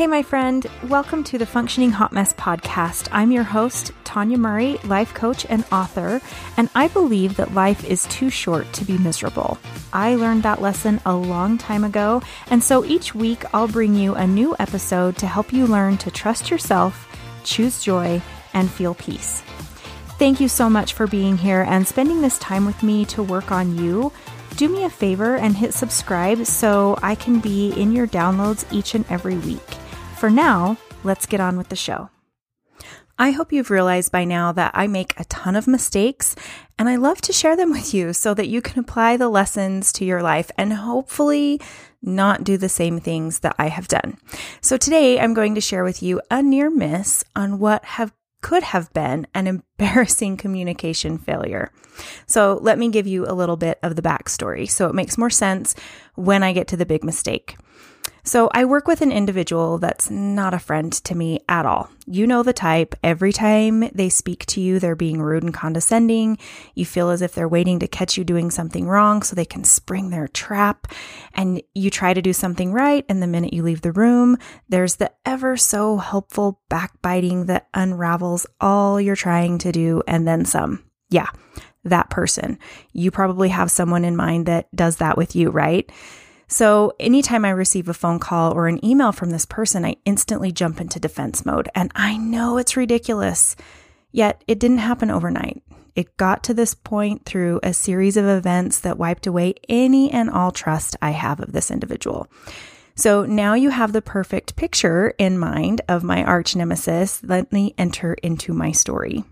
Hey, my friend, welcome to the Functioning Hot Mess podcast. I'm your host, Tanya Murray, life coach and author, and I believe that life is too short to be miserable. I learned that lesson a long time ago, and so each week I'll bring you a new episode to help you learn to trust yourself, choose joy, and feel peace. Thank you so much for being here and spending this time with me to work on you do me a favor and hit subscribe so I can be in your downloads each and every week. For now, let's get on with the show. I hope you've realized by now that I make a ton of mistakes and I love to share them with you so that you can apply the lessons to your life and hopefully not do the same things that I have done. So today I'm going to share with you a near miss on what have could have been an embarrassing communication failure. So let me give you a little bit of the backstory so it makes more sense when I get to the big mistake. So I work with an individual that's not a friend to me at all. You know the type. Every time they speak to you, they're being rude and condescending. You feel as if they're waiting to catch you doing something wrong so they can spring their trap. And you try to do something right. And the minute you leave the room, there's the ever so helpful backbiting that unravels all you're trying to do and then some. Yeah, that person. You probably have someone in mind that does that with you, right? So anytime I receive a phone call or an email from this person, I instantly jump into defense mode. And I know it's ridiculous, yet it didn't happen overnight. It got to this point through a series of events that wiped away any and all trust I have of this individual. So now you have the perfect picture in mind of my arch nemesis. Let me enter into my story.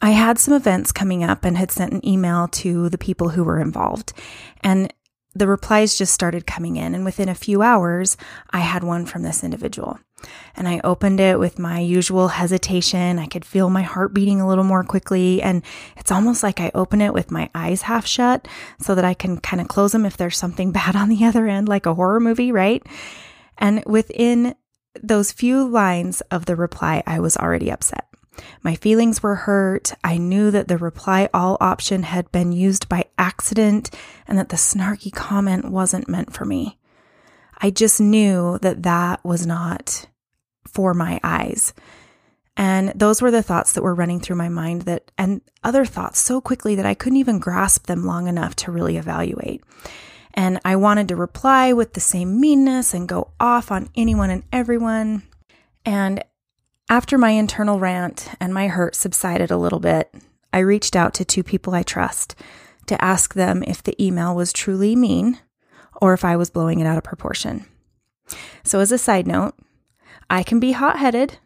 I had some events coming up and had sent an email to the people who were involved. And the replies just started coming in. And within a few hours, I had one from this individual. And I opened it with my usual hesitation. I could feel my heart beating a little more quickly. And it's almost like I open it with my eyes half shut so that I can kind of close them if there's something bad on the other end, like a horror movie, right? And within those few lines of the reply, I was already upset. My feelings were hurt. I knew that the reply all option had been used by accident and that the snarky comment wasn't meant for me. I just knew that that was not for my eyes. And those were the thoughts that were running through my mind that, and other thoughts so quickly that I couldn't even grasp them long enough to really evaluate. And I wanted to reply with the same meanness and go off on anyone and everyone. And after my internal rant and my hurt subsided a little bit, I reached out to two people I trust to ask them if the email was truly mean or if I was blowing it out of proportion. So, as a side note, I can be hot headed,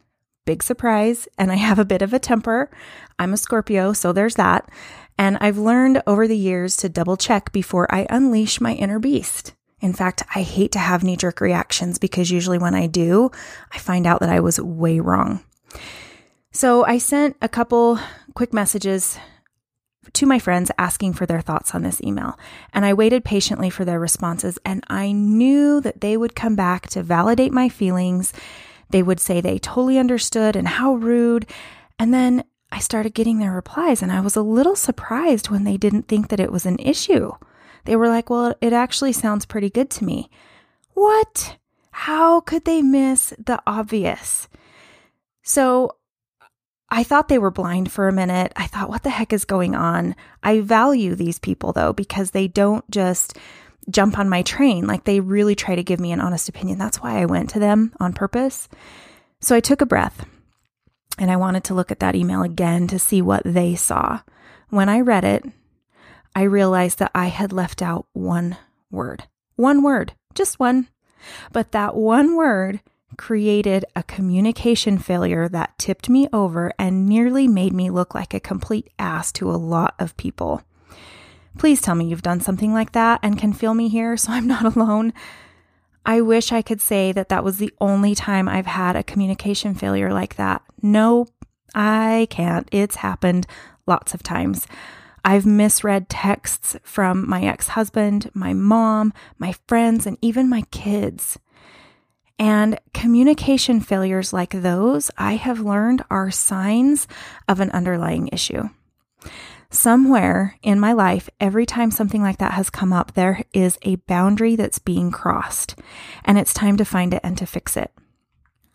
big surprise, and I have a bit of a temper. I'm a Scorpio, so there's that. And I've learned over the years to double check before I unleash my inner beast. In fact, I hate to have knee jerk reactions because usually when I do, I find out that I was way wrong. So I sent a couple quick messages to my friends asking for their thoughts on this email. And I waited patiently for their responses. And I knew that they would come back to validate my feelings. They would say they totally understood and how rude. And then I started getting their replies, and I was a little surprised when they didn't think that it was an issue. They were like, well, it actually sounds pretty good to me. What? How could they miss the obvious? So I thought they were blind for a minute. I thought, what the heck is going on? I value these people though, because they don't just jump on my train. Like they really try to give me an honest opinion. That's why I went to them on purpose. So I took a breath and I wanted to look at that email again to see what they saw. When I read it, I realized that I had left out one word. One word, just one. But that one word created a communication failure that tipped me over and nearly made me look like a complete ass to a lot of people. Please tell me you've done something like that and can feel me here so I'm not alone. I wish I could say that that was the only time I've had a communication failure like that. No, I can't. It's happened lots of times. I've misread texts from my ex husband, my mom, my friends, and even my kids. And communication failures like those, I have learned, are signs of an underlying issue. Somewhere in my life, every time something like that has come up, there is a boundary that's being crossed, and it's time to find it and to fix it.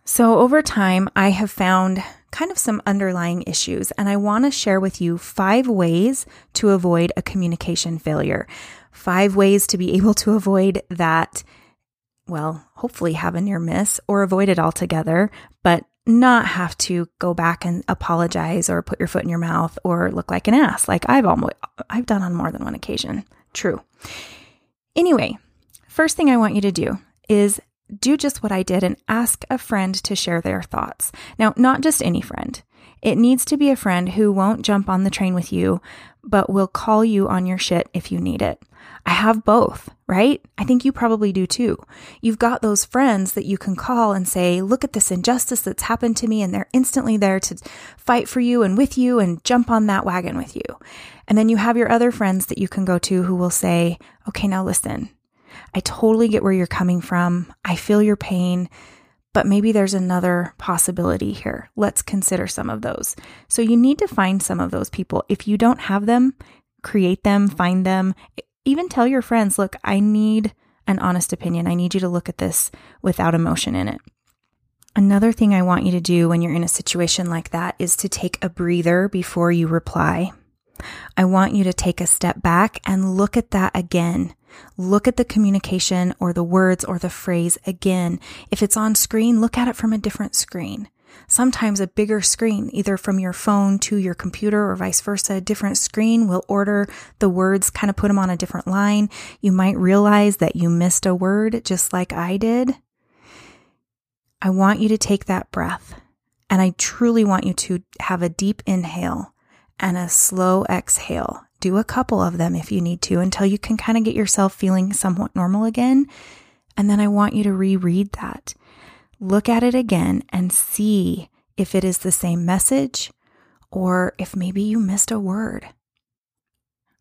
So, over time, I have found kind of some underlying issues, and I want to share with you five ways to avoid a communication failure. Five ways to be able to avoid that, well, hopefully have a near miss or avoid it altogether, but not have to go back and apologize or put your foot in your mouth or look like an ass like I've almost I've done on more than one occasion. True. Anyway, first thing I want you to do is do just what I did and ask a friend to share their thoughts. Now, not just any friend. It needs to be a friend who won't jump on the train with you, but will call you on your shit if you need it. I have both, right? I think you probably do too. You've got those friends that you can call and say, look at this injustice that's happened to me. And they're instantly there to fight for you and with you and jump on that wagon with you. And then you have your other friends that you can go to who will say, okay, now listen, I totally get where you're coming from. I feel your pain, but maybe there's another possibility here. Let's consider some of those. So you need to find some of those people. If you don't have them, create them, find them. Even tell your friends, look, I need an honest opinion. I need you to look at this without emotion in it. Another thing I want you to do when you're in a situation like that is to take a breather before you reply. I want you to take a step back and look at that again. Look at the communication or the words or the phrase again. If it's on screen, look at it from a different screen. Sometimes a bigger screen, either from your phone to your computer or vice versa, a different screen will order the words, kind of put them on a different line. You might realize that you missed a word just like I did. I want you to take that breath and I truly want you to have a deep inhale and a slow exhale. Do a couple of them if you need to until you can kind of get yourself feeling somewhat normal again. And then I want you to reread that. Look at it again and see if it is the same message or if maybe you missed a word.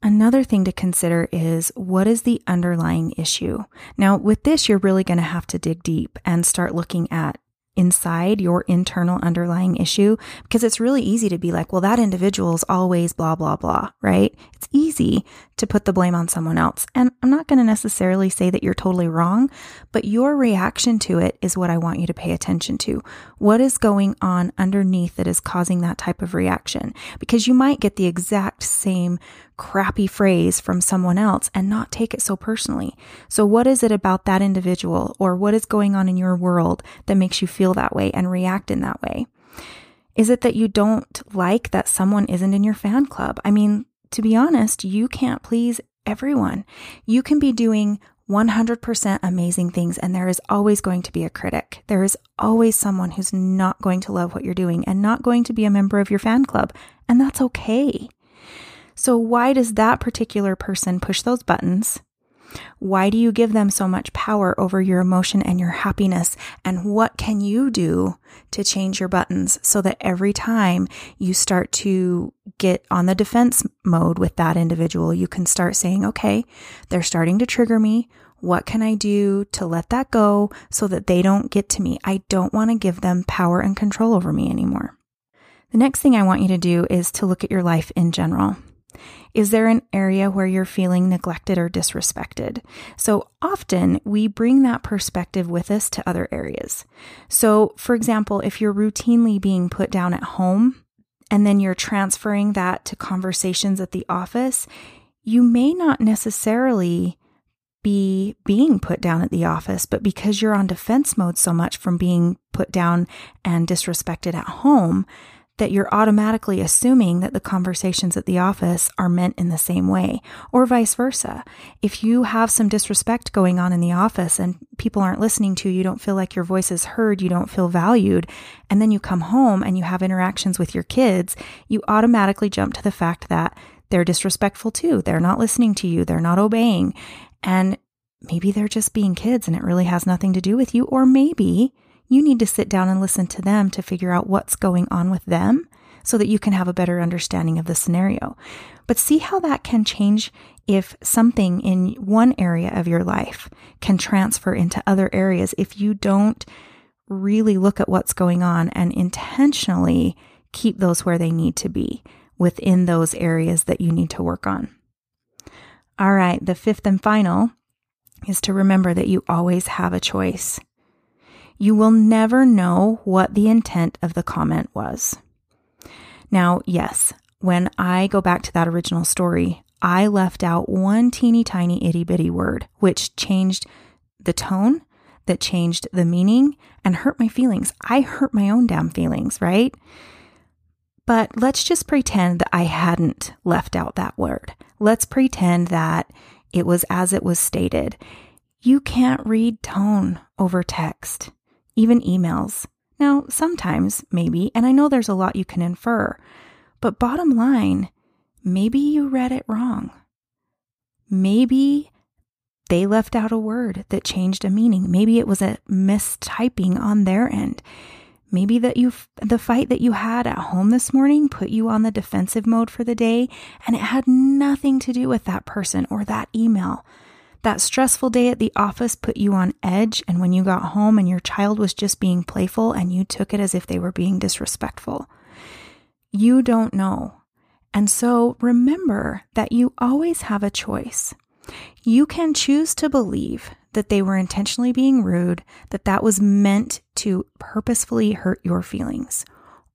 Another thing to consider is what is the underlying issue? Now, with this, you're really going to have to dig deep and start looking at inside your internal underlying issue because it's really easy to be like, well, that individual is always blah, blah, blah, right? It's easy to put the blame on someone else. And I'm not going to necessarily say that you're totally wrong, but your reaction to it is what I want you to pay attention to. What is going on underneath that is causing that type of reaction? Because you might get the exact same crappy phrase from someone else and not take it so personally. So, what is it about that individual or what is going on in your world that makes you feel that way and react in that way? Is it that you don't like that someone isn't in your fan club? I mean, to be honest, you can't please everyone. You can be doing 100% amazing things, and there is always going to be a critic. There is always someone who's not going to love what you're doing and not going to be a member of your fan club, and that's okay. So, why does that particular person push those buttons? Why do you give them so much power over your emotion and your happiness? And what can you do to change your buttons so that every time you start to get on the defense mode with that individual, you can start saying, okay, they're starting to trigger me. What can I do to let that go so that they don't get to me? I don't want to give them power and control over me anymore. The next thing I want you to do is to look at your life in general. Is there an area where you're feeling neglected or disrespected? So often we bring that perspective with us to other areas. So, for example, if you're routinely being put down at home and then you're transferring that to conversations at the office, you may not necessarily be being put down at the office, but because you're on defense mode so much from being put down and disrespected at home, that you're automatically assuming that the conversations at the office are meant in the same way, or vice versa. If you have some disrespect going on in the office and people aren't listening to you, you don't feel like your voice is heard, you don't feel valued, and then you come home and you have interactions with your kids, you automatically jump to the fact that they're disrespectful too. They're not listening to you, they're not obeying. And maybe they're just being kids and it really has nothing to do with you, or maybe you need to sit down and listen to them to figure out what's going on with them so that you can have a better understanding of the scenario. But see how that can change if something in one area of your life can transfer into other areas if you don't really look at what's going on and intentionally keep those where they need to be. within those areas that you need to work on. All right, the fifth and final is to remember that you always have a choice. You will never know what the intent of the comment was. Now, yes, when I go back to that original story, I left out one teeny tiny itty bitty word, which changed the tone, that changed the meaning, and hurt my feelings. I hurt my own damn feelings, right? But let's just pretend that I hadn't left out that word. Let's pretend that it was as it was stated. You can't read tone over text, even emails. Now, sometimes, maybe, and I know there's a lot you can infer, but bottom line, maybe you read it wrong. Maybe they left out a word that changed a meaning. Maybe it was a mistyping on their end. Maybe that you the fight that you had at home this morning put you on the defensive mode for the day and it had nothing to do with that person or that email. That stressful day at the office put you on edge and when you got home and your child was just being playful and you took it as if they were being disrespectful. You don't know. And so remember that you always have a choice. You can choose to believe that they were intentionally being rude, that that was meant to purposefully hurt your feelings.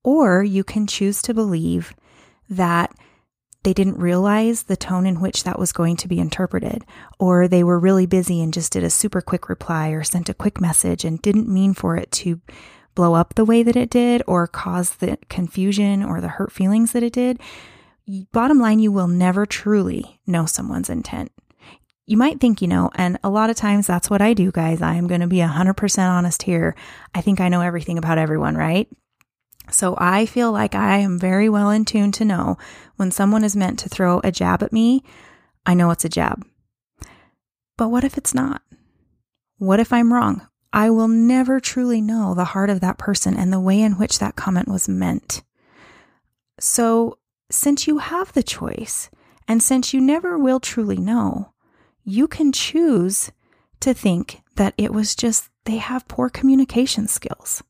Or you can choose to believe that they didn't realize the tone in which that was going to be interpreted, or they were really busy and just did a super quick reply or sent a quick message and didn't mean for it to blow up the way that it did or cause the confusion or the hurt feelings that it did. Bottom line, you will never truly know someone's intent you might think you know, and a lot of times that's what I do, guys. I am going to be 100% honest here. I think I know everything about everyone, right? So I feel like I am very well in tune to know when someone is meant to throw a jab at me, I know it's a jab. But what if it's not? What if I'm wrong? I will never truly know the heart of that person and the way in which that comment was meant. So, since you have the choice, and since you never will truly know, you can choose to think that it was just they have poor communication skills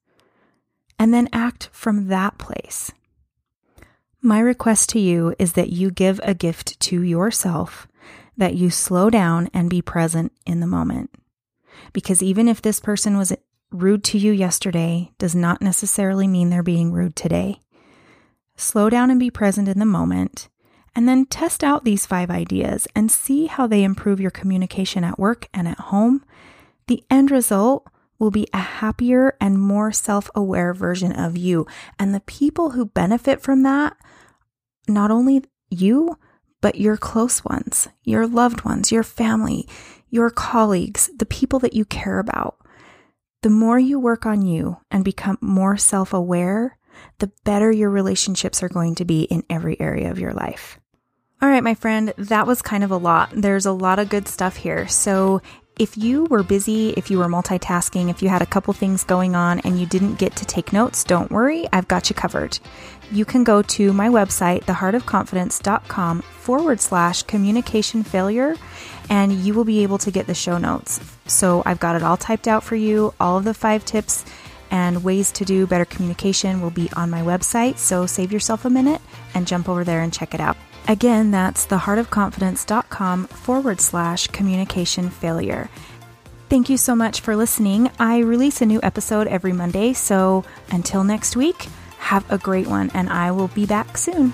and then act from that place. My request to you is that you give a gift to yourself, that you slow down and be present in the moment. Because even if this person was rude to you yesterday, does not necessarily mean they're being rude today. Slow down and be present in the moment and then test out these five ideas and see how they improve your communication at work and at home. The end result will be a happier and more self aware version of you. And the people who benefit from that, not only you, but your close ones, your loved ones, your family, your colleagues, the people that you care about. The more you work on you and become more self aware, the better your relationships are going to be in every area of your life. All right, my friend, that was kind of a lot. There's a lot of good stuff here. So, if you were busy, if you were multitasking, if you had a couple things going on and you didn't get to take notes, don't worry, I've got you covered. You can go to my website, theheartofconfidence.com forward slash communication failure, and you will be able to get the show notes. So I've got it all typed out for you. All of the five tips and ways to do better communication will be on my website. So save yourself a minute and jump over there and check it out. Again, that's theheartofconfidence.com forward slash communication failure. Thank you so much for listening. I release a new episode every Monday, so until next week, have a great one, and I will be back soon.